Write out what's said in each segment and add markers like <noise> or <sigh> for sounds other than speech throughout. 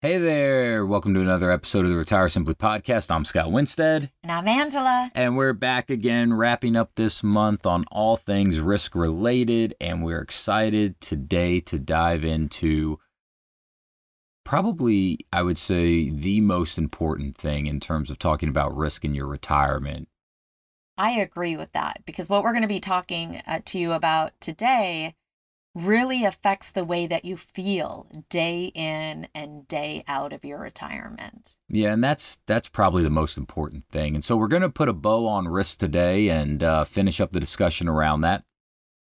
Hey there. Welcome to another episode of the Retire Simply podcast. I'm Scott Winstead. And I'm Angela. And we're back again, wrapping up this month on all things risk related. And we're excited today to dive into probably, I would say, the most important thing in terms of talking about risk in your retirement. I agree with that because what we're going to be talking uh, to you about today really affects the way that you feel day in and day out of your retirement. Yeah, and that's that's probably the most important thing. And so we're going to put a bow on risk today and uh, finish up the discussion around that.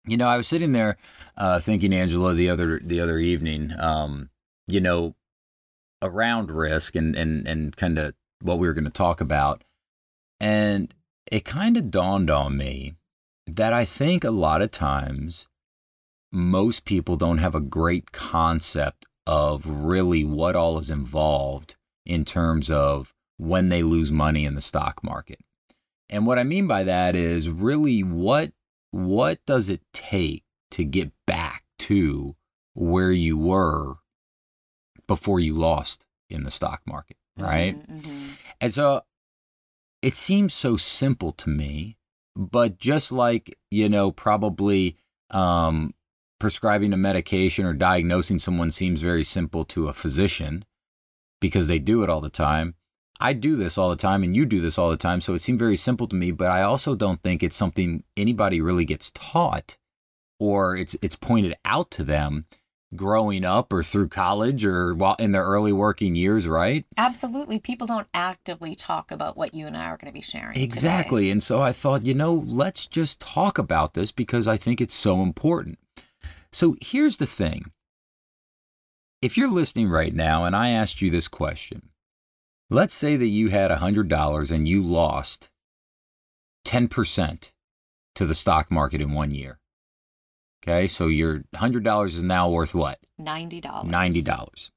You know, I was sitting there uh, thinking, Angela, the other the other evening, um, you know, around risk and and and kind of what we were going to talk about, and it kind of dawned on me that I think a lot of times most people don't have a great concept of really what all is involved in terms of when they lose money in the stock market. And what I mean by that is really what what does it take to get back to where you were before you lost in the stock market, right? Mm-hmm. And so it seems so simple to me, but just like, you know, probably um, prescribing a medication or diagnosing someone seems very simple to a physician because they do it all the time. I do this all the time and you do this all the time. So it seemed very simple to me, but I also don't think it's something anybody really gets taught or it's it's pointed out to them growing up or through college or while in their early working years, right? Absolutely. People don't actively talk about what you and I are going to be sharing. Exactly. Today. And so I thought, you know, let's just talk about this because I think it's so important. So here's the thing if you're listening right now and I asked you this question, let's say that you had $100 and you lost 10% to the stock market in one year. Okay, so your $100 is now worth what? $90. $90.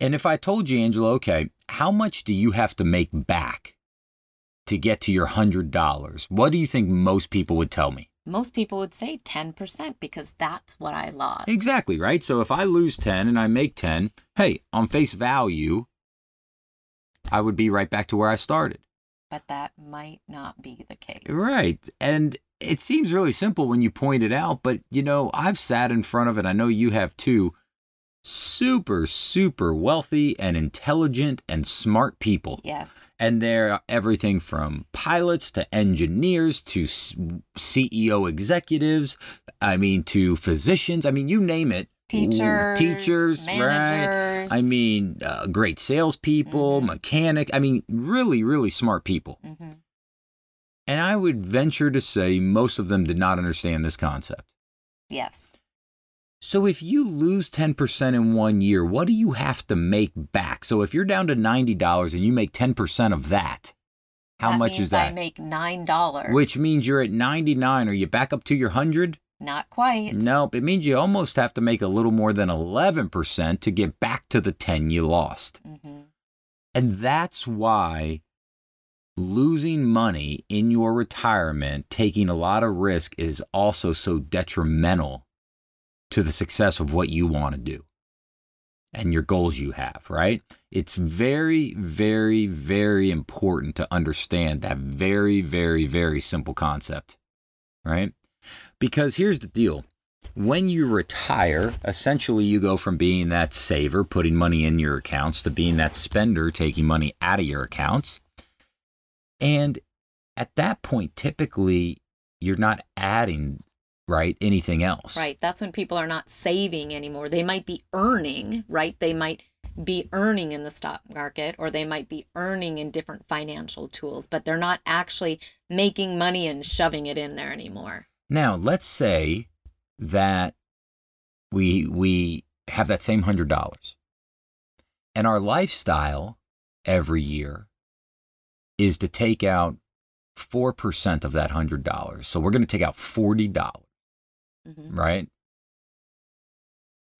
And if I told you, Angela, okay, how much do you have to make back to get to your $100? What do you think most people would tell me? Most people would say 10% because that's what I lost. Exactly, right? So if I lose 10 and I make 10, hey, on face value, I would be right back to where I started. But that might not be the case. Right. And it seems really simple when you point it out, but you know, I've sat in front of it. I know you have too super, super wealthy and intelligent and smart people. Yes. And they're everything from pilots to engineers to CEO executives. I mean, to physicians. I mean, you name it. Teachers, teachers, managers. right? I mean, uh, great salespeople, mm-hmm. mechanic. I mean, really, really smart people. Mm-hmm. And I would venture to say most of them did not understand this concept. Yes. So if you lose 10% in one year, what do you have to make back? So if you're down to $90 and you make 10% of that, how that much is that? I make $9. Which means you're at 99. Are you back up to your 100? Not quite. Nope. It means you almost have to make a little more than 11% to get back to the 10 you lost. Mm-hmm. And that's why losing money in your retirement, taking a lot of risk, is also so detrimental to the success of what you want to do and your goals you have, right? It's very, very, very important to understand that very, very, very simple concept, right? Because here's the deal when you retire, essentially you go from being that saver, putting money in your accounts, to being that spender, taking money out of your accounts. And at that point, typically, you're not adding right? Anything else. Right. That's when people are not saving anymore. They might be earning, right? They might be earning in the stock market or they might be earning in different financial tools, but they're not actually making money and shoving it in there anymore. Now, let's say that we we have that same $100 and our lifestyle every year is to take out 4% of that $100. So we're going to take out $40 mm-hmm. right?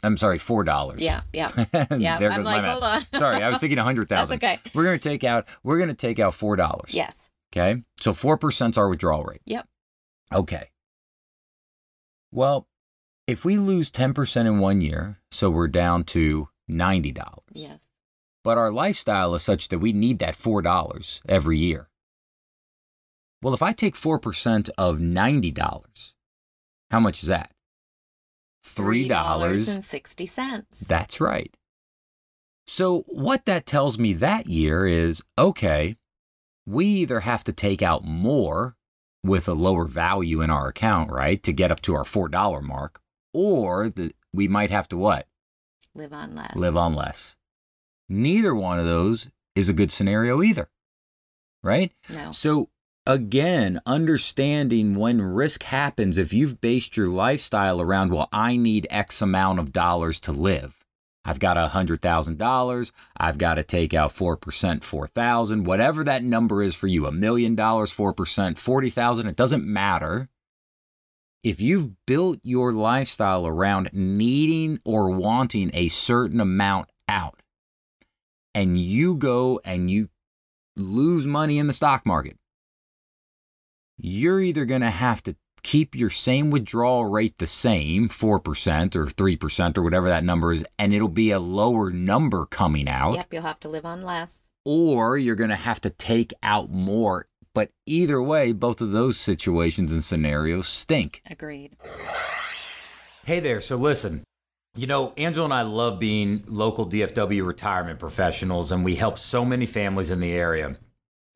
I'm sorry, four dollars. Yeah, yeah, <laughs> yeah. there I'm goes like, my hold on. sorry, I was thinking <laughs> a hundred thousand. That's okay. We're gonna take out. We're gonna take out four dollars. Yes. Okay. So four percent's our withdrawal rate. Yep. Okay. Well, if we lose ten percent in one year, so we're down to $90. Yes. But our lifestyle is such that we need that $4 every year. Well, if I take 4% of $90, how much is that? $3. and sixty. That's right. So, what that tells me that year is okay, we either have to take out more with a lower value in our account, right, to get up to our $4 mark, or the, we might have to what? Live on less. Live on less. Neither one of those is a good scenario either, right? No. So, again, understanding when risk happens, if you've based your lifestyle around, well, I need X amount of dollars to live. I've got a hundred thousand dollars. I've got to take out four percent, four thousand, whatever that number is for you, a million dollars, four percent, forty thousand. It doesn't matter. If you've built your lifestyle around needing or wanting a certain amount out, and you go and you lose money in the stock market, you're either going to have to keep your same withdrawal rate the same, 4% or 3% or whatever that number is, and it'll be a lower number coming out. Yep, you'll have to live on less. Or you're going to have to take out more. But either way, both of those situations and scenarios stink. Agreed. Hey there. So listen, you know, Angela and I love being local DFW retirement professionals, and we help so many families in the area.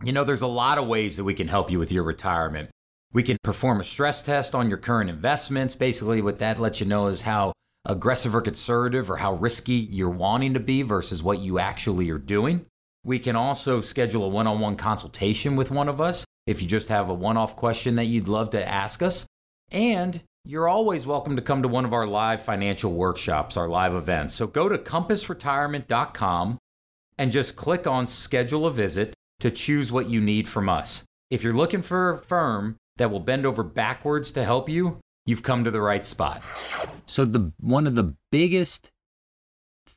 You know, there's a lot of ways that we can help you with your retirement. We can perform a stress test on your current investments. Basically, what that lets you know is how aggressive or conservative or how risky you're wanting to be versus what you actually are doing. We can also schedule a one on one consultation with one of us if you just have a one off question that you'd love to ask us. And you're always welcome to come to one of our live financial workshops, our live events. So go to compassretirement.com and just click on schedule a visit to choose what you need from us. If you're looking for a firm that will bend over backwards to help you, you've come to the right spot. So the one of the biggest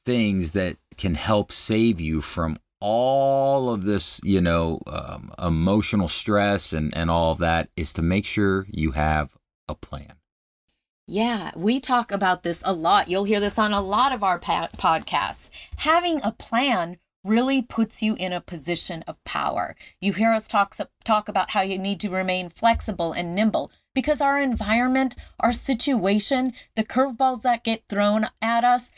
things that can help save you from all of this, you know, um, emotional stress and, and all of that is to make sure you have a plan. Yeah, we talk about this a lot. You'll hear this on a lot of our pa- podcasts. Having a plan really puts you in a position of power. You hear us talk, talk about how you need to remain flexible and nimble because our environment, our situation, the curveballs that get thrown at us,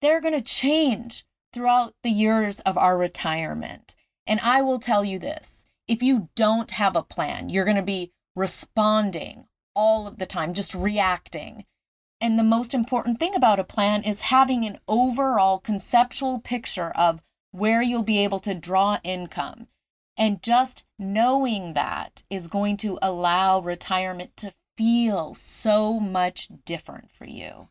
they're going to change throughout the years of our retirement. And I will tell you this if you don't have a plan, you're going to be responding all of the time, just reacting. And the most important thing about a plan is having an overall conceptual picture of where you'll be able to draw income. And just knowing that is going to allow retirement to feel so much different for you.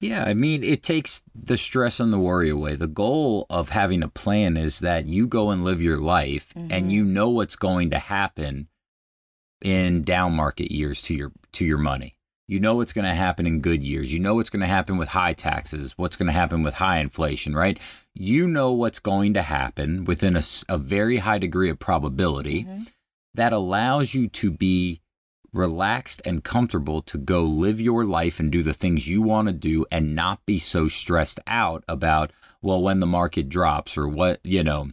Yeah, I mean, it takes the stress and the worry away. The goal of having a plan is that you go and live your life mm-hmm. and you know what's going to happen in down market years to your to your money. You know what's going to happen in good years. You know what's going to happen with high taxes, what's going to happen with high inflation, right? You know what's going to happen within a, a very high degree of probability mm-hmm. that allows you to be relaxed and comfortable to go live your life and do the things you want to do and not be so stressed out about, well, when the market drops or what, you know,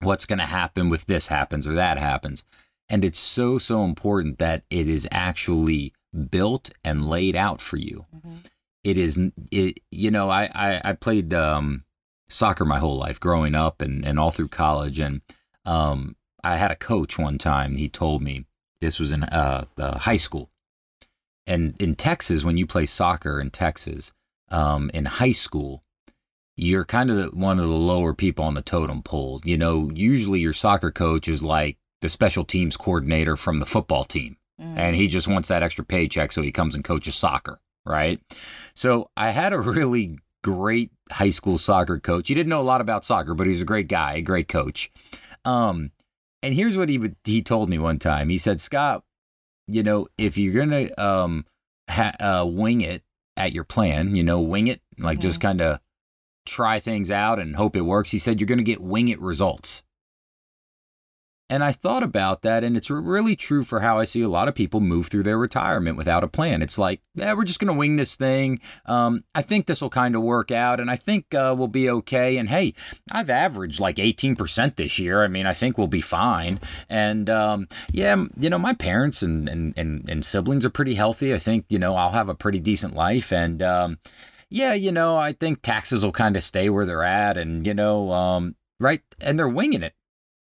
what's going to happen if this happens or that happens. And it's so, so important that it is actually built and laid out for you. Mm-hmm. It is, it, you know, I, I, I played um, soccer my whole life growing up and, and all through college. And um, I had a coach one time, he told me this was in uh, high school. And in Texas, when you play soccer in Texas, um, in high school, you're kind of one of the lower people on the totem pole. You know, usually your soccer coach is like the special teams coordinator from the football team mm. and he just wants that extra paycheck so he comes and coaches soccer, right? So I had a <laughs> really great high school soccer coach. He didn't know a lot about soccer, but he was a great guy, a great coach. Um, and here's what he would, he told me one time. He said, "Scott, you know, if you're gonna um ha- uh, wing it at your plan, you know, wing it, like mm-hmm. just kind of try things out and hope it works." He said, "You're gonna get wing it results." And I thought about that, and it's really true for how I see a lot of people move through their retirement without a plan. It's like, yeah, we're just going to wing this thing. Um, I think this will kind of work out, and I think uh, we'll be okay. And hey, I've averaged like 18% this year. I mean, I think we'll be fine. And um, yeah, you know, my parents and, and, and, and, siblings are pretty healthy. I think, you know, I'll have a pretty decent life. And um, yeah, you know, I think taxes will kind of stay where they're at. And, you know, um, right. And they're winging it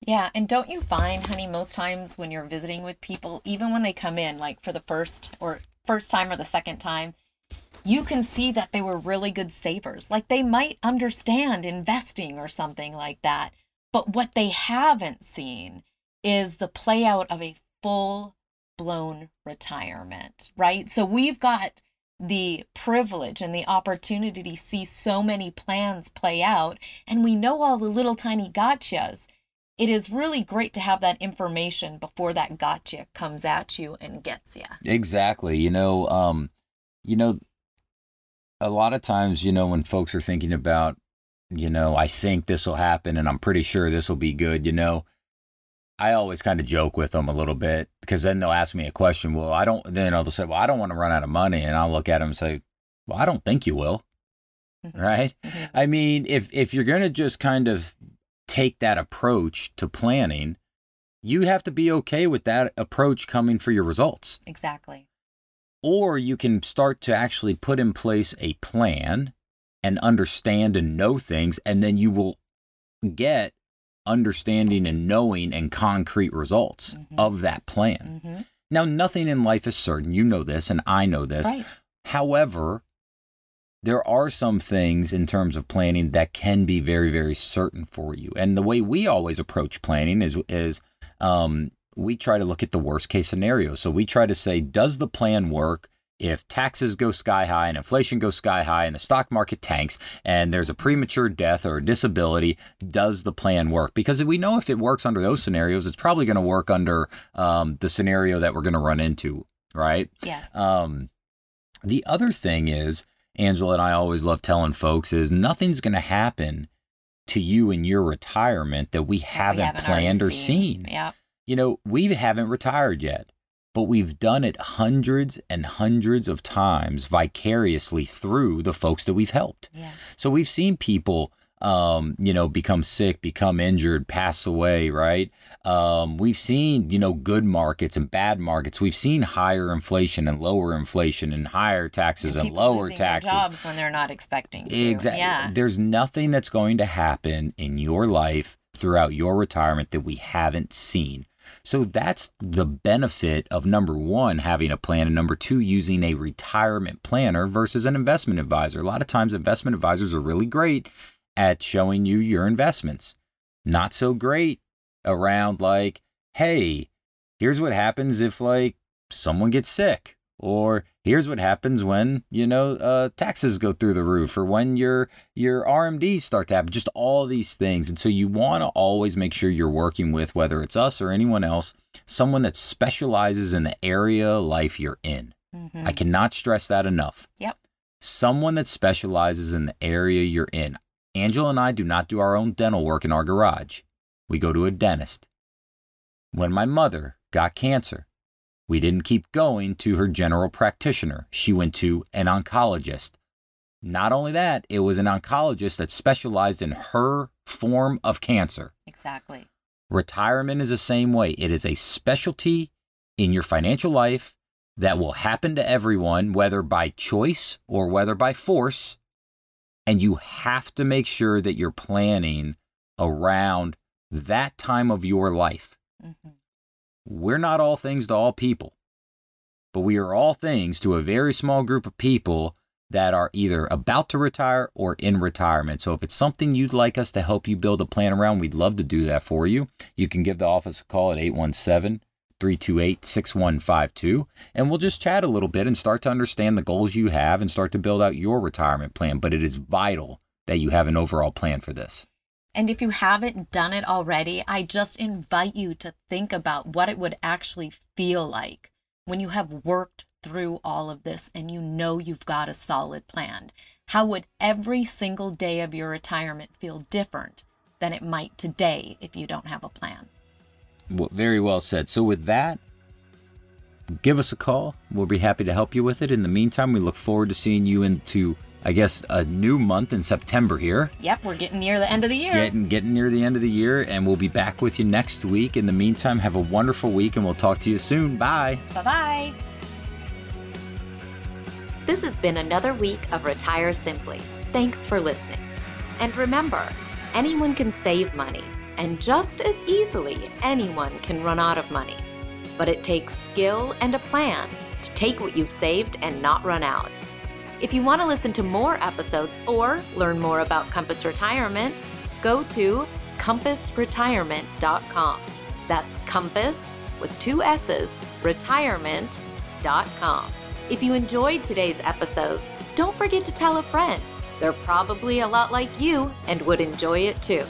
yeah, and don't you find, honey, most times when you're visiting with people, even when they come in, like for the first or first time or the second time, you can see that they were really good savers. Like they might understand investing or something like that. But what they haven't seen is the play out of a full blown retirement, right? So we've got the privilege and the opportunity to see so many plans play out, and we know all the little tiny gotchas it is really great to have that information before that gotcha comes at you and gets you. Exactly. You know, um, you know, a lot of times, you know, when folks are thinking about, you know, I think this will happen and I'm pretty sure this will be good, you know, I always kind of joke with them a little bit because then they'll ask me a question. Well, I don't, then they'll say, well, I don't want to run out of money. And I'll look at them and say, well, I don't think you will. Mm-hmm. Right. Mm-hmm. I mean, if, if you're going to just kind of take that approach to planning, you have to be okay with that approach coming for your results. Exactly. Or you can start to actually put in place a plan and understand and know things, and then you will get understanding and knowing and concrete results mm-hmm. of that plan. Mm-hmm. Now, nothing in life is certain. You know this, and I know this. Right. However, there are some things in terms of planning that can be very, very certain for you. And the way we always approach planning is is um, we try to look at the worst case scenario. So we try to say, does the plan work? If taxes go sky high and inflation goes sky high and the stock market tanks and there's a premature death or a disability, does the plan work? Because we know if it works under those scenarios, it's probably going to work under um, the scenario that we're going to run into, right? Yes. Um, the other thing is Angela and I always love telling folks is nothing's going to happen to you in your retirement that we haven't, we haven't planned or seen. seen. Yeah. You know, we haven't retired yet, but we've done it hundreds and hundreds of times vicariously through the folks that we've helped. Yes. So we've seen people um, you know, become sick, become injured, pass away, right? Um, we've seen, you know, good markets and bad markets. We've seen higher inflation and lower inflation and higher taxes and, and lower taxes. jobs when they're not expecting to. Exactly. Yeah. There's nothing that's going to happen in your life throughout your retirement that we haven't seen. So that's the benefit of number one, having a plan, and number two, using a retirement planner versus an investment advisor. A lot of times, investment advisors are really great at showing you your investments. Not so great around like, hey, here's what happens if like someone gets sick or here's what happens when you know uh, taxes go through the roof or when your your RMDs start to happen just all these things. And so you want to always make sure you're working with whether it's us or anyone else someone that specializes in the area of life you're in. Mm-hmm. I cannot stress that enough. Yep. Someone that specializes in the area you're in Angela and I do not do our own dental work in our garage. We go to a dentist. When my mother got cancer, we didn't keep going to her general practitioner. She went to an oncologist. Not only that, it was an oncologist that specialized in her form of cancer. Exactly. Retirement is the same way. It is a specialty in your financial life that will happen to everyone, whether by choice or whether by force. And you have to make sure that you're planning around that time of your life. Mm-hmm. We're not all things to all people, but we are all things to a very small group of people that are either about to retire or in retirement. So if it's something you'd like us to help you build a plan around, we'd love to do that for you. You can give the office a call at 817 328 6152. And we'll just chat a little bit and start to understand the goals you have and start to build out your retirement plan. But it is vital that you have an overall plan for this. And if you haven't done it already, I just invite you to think about what it would actually feel like when you have worked through all of this and you know you've got a solid plan. How would every single day of your retirement feel different than it might today if you don't have a plan? Well, very well said. So, with that, give us a call. We'll be happy to help you with it. In the meantime, we look forward to seeing you into, I guess, a new month in September here. Yep, we're getting near the end of the year. Getting getting near the end of the year, and we'll be back with you next week. In the meantime, have a wonderful week, and we'll talk to you soon. Bye. Bye bye. This has been another week of Retire Simply. Thanks for listening. And remember, anyone can save money, and just as easily, anyone can run out of money. But it takes skill and a plan to take what you've saved and not run out. If you want to listen to more episodes or learn more about Compass Retirement, go to compassretirement.com. That's compass with two S's, retirement.com. If you enjoyed today's episode, don't forget to tell a friend. They're probably a lot like you and would enjoy it too.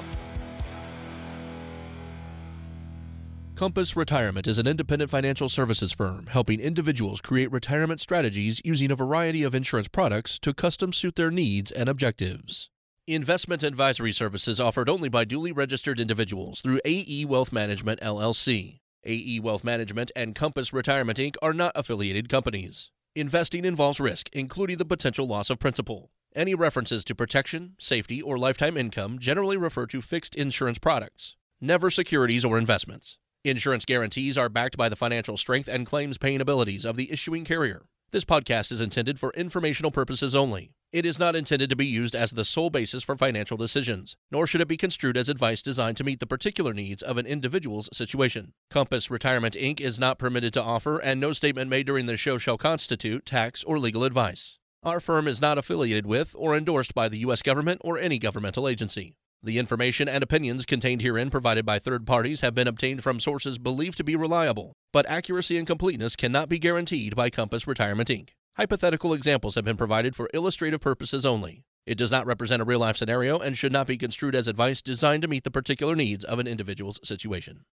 Compass Retirement is an independent financial services firm helping individuals create retirement strategies using a variety of insurance products to custom suit their needs and objectives. Investment advisory services offered only by duly registered individuals through AE Wealth Management LLC. AE Wealth Management and Compass Retirement Inc. are not affiliated companies. Investing involves risk, including the potential loss of principal. Any references to protection, safety, or lifetime income generally refer to fixed insurance products, never securities or investments. Insurance guarantees are backed by the financial strength and claims paying abilities of the issuing carrier. This podcast is intended for informational purposes only. It is not intended to be used as the sole basis for financial decisions, nor should it be construed as advice designed to meet the particular needs of an individual's situation. Compass Retirement Inc. is not permitted to offer, and no statement made during this show shall constitute tax or legal advice. Our firm is not affiliated with or endorsed by the U.S. government or any governmental agency. The information and opinions contained herein provided by third parties have been obtained from sources believed to be reliable, but accuracy and completeness cannot be guaranteed by Compass Retirement Inc. Hypothetical examples have been provided for illustrative purposes only. It does not represent a real life scenario and should not be construed as advice designed to meet the particular needs of an individual's situation.